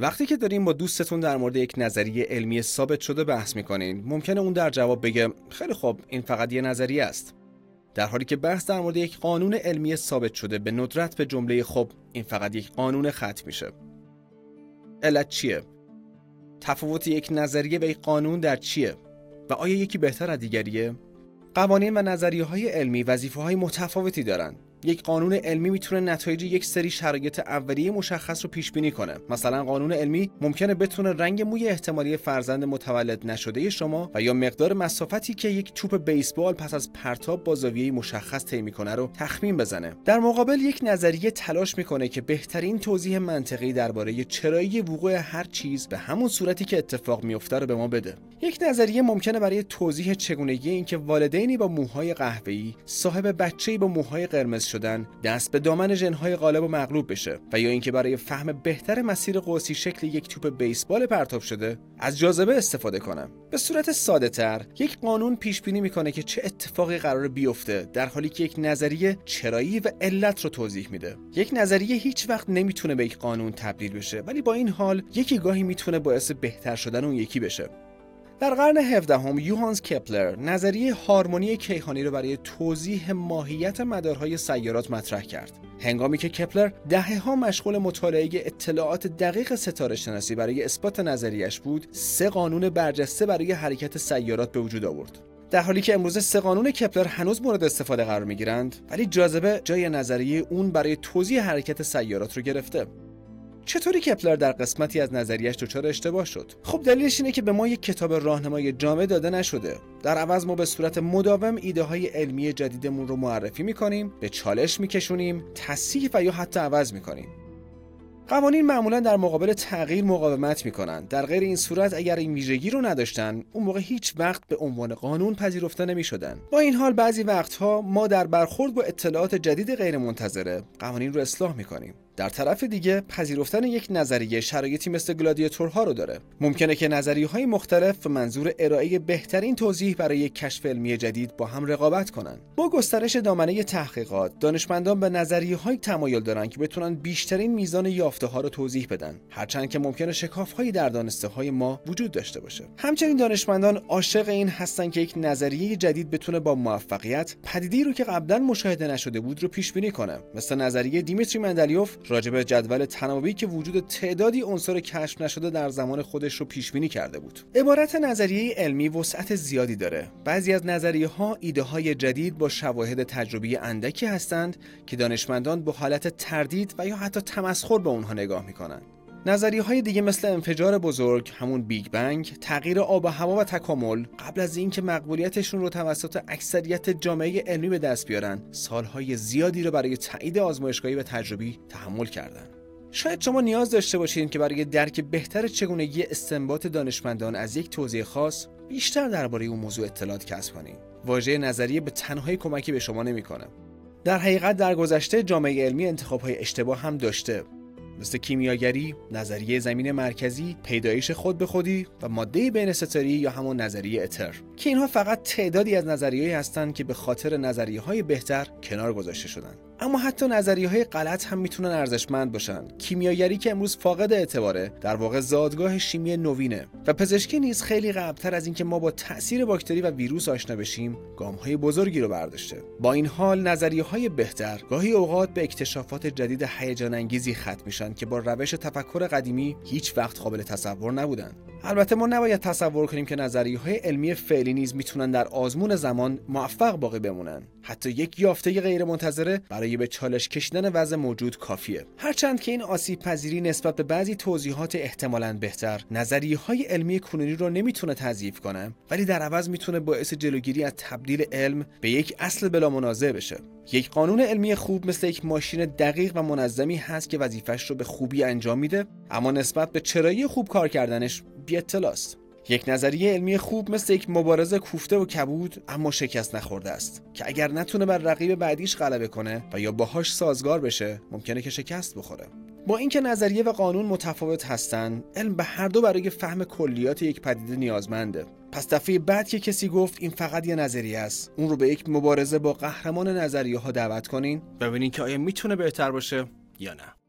وقتی که داریم با دوستتون در مورد یک نظریه علمی ثابت شده بحث می‌کنین ممکنه اون در جواب بگه خیلی خوب این فقط یه نظریه است. در حالی که بحث در مورد یک قانون علمی ثابت شده به ندرت به جمله خب این فقط یک قانون ختم میشه. علت چیه؟ تفاوت یک نظریه و یک قانون در چیه؟ و آیا یکی بهتر از دیگریه؟ قوانین و نظریه های علمی وظیفه های متفاوتی دارند. یک قانون علمی می‌تونه نتایج یک سری شرایط اولیه مشخص رو پیش بینی کنه. مثلا قانون علمی ممکنه بتونه رنگ موی احتمالی فرزند متولد نشده شما و یا مقدار مسافتی که یک توپ بیسبال پس از پرتاب با زاویه مشخص طی می‌کنه رو تخمین بزنه. در مقابل یک نظریه تلاش می‌کنه که بهترین توضیح منطقی درباره چرایی وقوع هر چیز به همون صورتی که اتفاق میفته رو به ما بده. یک نظریه ممکنه برای توضیح چگونگی اینکه والدینی با موهای قهوه‌ای صاحب بچه‌ای با موهای قرمز شدن دست به دامن ژنهای غالب و مغلوب بشه و یا اینکه برای فهم بهتر مسیر قوسی شکل یک توپ بیسبال پرتاب شده از جاذبه استفاده کنم. به صورت ساده تر یک قانون پیش بینی می‌کنه که چه اتفاقی قرار بیفته در حالی که یک نظریه چرایی و علت رو توضیح میده. یک نظریه هیچ وقت نمی‌تونه به یک قانون تبدیل بشه ولی با این حال یکی گاهی می‌تونه باعث بهتر شدن اون یکی بشه. در قرن 17 هم یوهانس کپلر نظریه هارمونی کیهانی را برای توضیح ماهیت مدارهای سیارات مطرح کرد. هنگامی که کپلر دهه ها مشغول مطالعه اطلاعات دقیق ستاره شناسی برای اثبات نظریش بود، سه قانون برجسته برای حرکت سیارات به وجود آورد. در حالی که امروزه سه قانون کپلر هنوز مورد استفاده قرار می گیرند ولی جاذبه جای نظریه اون برای توضیح حرکت سیارات رو گرفته چطوری کپلر در قسمتی از نظریش دچار اشتباه شد؟ خب دلیلش اینه که به ما یک کتاب راهنمای جامع داده نشده. در عوض ما به صورت مداوم ایده های علمی جدیدمون رو معرفی می‌کنیم به چالش میکشونیم تصحیح و یا حتی عوض می‌کنیم. قوانین معمولا در مقابل تغییر مقاومت می‌کنند. در غیر این صورت اگر این ویژگی رو نداشتن اون موقع هیچ وقت به عنوان قانون پذیرفته نمی‌شدن. با این حال بعضی وقتها ما در برخورد با اطلاعات جدید غیرمنتظره قوانین رو اصلاح می‌کنیم. در طرف دیگه پذیرفتن یک نظریه شرایطی مثل گلادیاتورها رو داره. ممکنه که نظریه های مختلف و منظور ارائه بهترین توضیح برای یک کشف علمی جدید با هم رقابت کنن. با گسترش دامنه تحقیقات دانشمندان به نظریه های تمایل دارن که بتونن بیشترین میزان یافته ها رو توضیح بدن. هرچند که ممکنه شکاف هایی در دانسته های ما وجود داشته باشه. همچنین دانشمندان عاشق این هستن که یک نظریه جدید بتونه با موفقیت پدیدی رو که قبلا مشاهده نشده بود رو پیش بینی کنه. مثل نظریه دیمیتری مندلیوف راجب جدول تناوبی که وجود تعدادی عنصر کشف نشده در زمان خودش رو پیش بینی کرده بود. عبارت نظریه علمی وسعت زیادی داره. بعضی از نظریه ها ایده های جدید با شواهد تجربی اندکی هستند که دانشمندان با حالت تردید و یا حتی تمسخر به اونها نگاه می‌کنند. نظریه های دیگه مثل انفجار بزرگ همون بیگ بنگ تغییر آب و هوا و تکامل قبل از اینکه مقبولیتشون رو توسط اکثریت جامعه علمی به دست بیارن سالهای زیادی رو برای تایید آزمایشگاهی و تجربی تحمل کردن. شاید شما نیاز داشته باشید که برای درک بهتر چگونگی استنباط دانشمندان از یک توضیح خاص بیشتر درباره اون موضوع اطلاعات کسب کنید واژه نظریه به تنهایی کمکی به شما نمی‌کنه. در حقیقت در گذشته جامعه علمی انتخابهای اشتباه هم داشته. مثل کیمیاگری، نظریه زمین مرکزی، پیدایش خود به خودی و ماده بین ستاری یا همون نظریه اتر که اینها فقط تعدادی از نظریه‌ای هستند که به خاطر نظریه های بهتر کنار گذاشته شدند. اما حتی نظریه های غلط هم می‌تونن ارزشمند باشن. کیمیاگری که امروز فاقد اعتباره در واقع زادگاه شیمی نوینه. و پزشکی نیز خیلی قبلتر از اینکه ما با تاثیر باکتری و ویروس آشنا بشیم گام های بزرگی رو برداشته. با این حال نظریه های بهتر گاهی اوقات به اکتشافات جدید هیجان انگیزی ختم میشن که با روش تفکر قدیمی هیچ وقت قابل تصور نبودن. البته ما نباید تصور کنیم که نظریه های علمی فعلی نیز می‌تونن در آزمون زمان موفق باقی بمونن. حتی یک یافته غیر منتظره برای به چالش کشیدن وضع موجود کافیه. هرچند که این آسیب پذیری نسبت به بعضی توضیحات احتمالا بهتر نظریه های علمی کنونی رو نمی‌تونه تضعیف کنه ولی در عوض می‌تونه باعث جلوگیری از تبدیل علم به یک اصل بلا منازع بشه. یک قانون علمی خوب مثل یک ماشین دقیق و منظمی هست که وظیفش رو به خوبی انجام میده اما نسبت به چرایی خوب کار کردنش بی اطلاست. یک نظریه علمی خوب مثل یک مبارزه کوفته و کبود اما شکست نخورده است که اگر نتونه بر رقیب بعدیش غلبه کنه و یا باهاش سازگار بشه ممکنه که شکست بخوره. با اینکه نظریه و قانون متفاوت هستند علم به هر دو برای فهم کلیات یک پدیده نیازمنده. پس دفعه بعد که کسی گفت این فقط یه نظریه است اون رو به یک مبارزه با قهرمان نظریه ها دعوت کنین. ببینین که آیا می‌تونه بهتر باشه یا نه.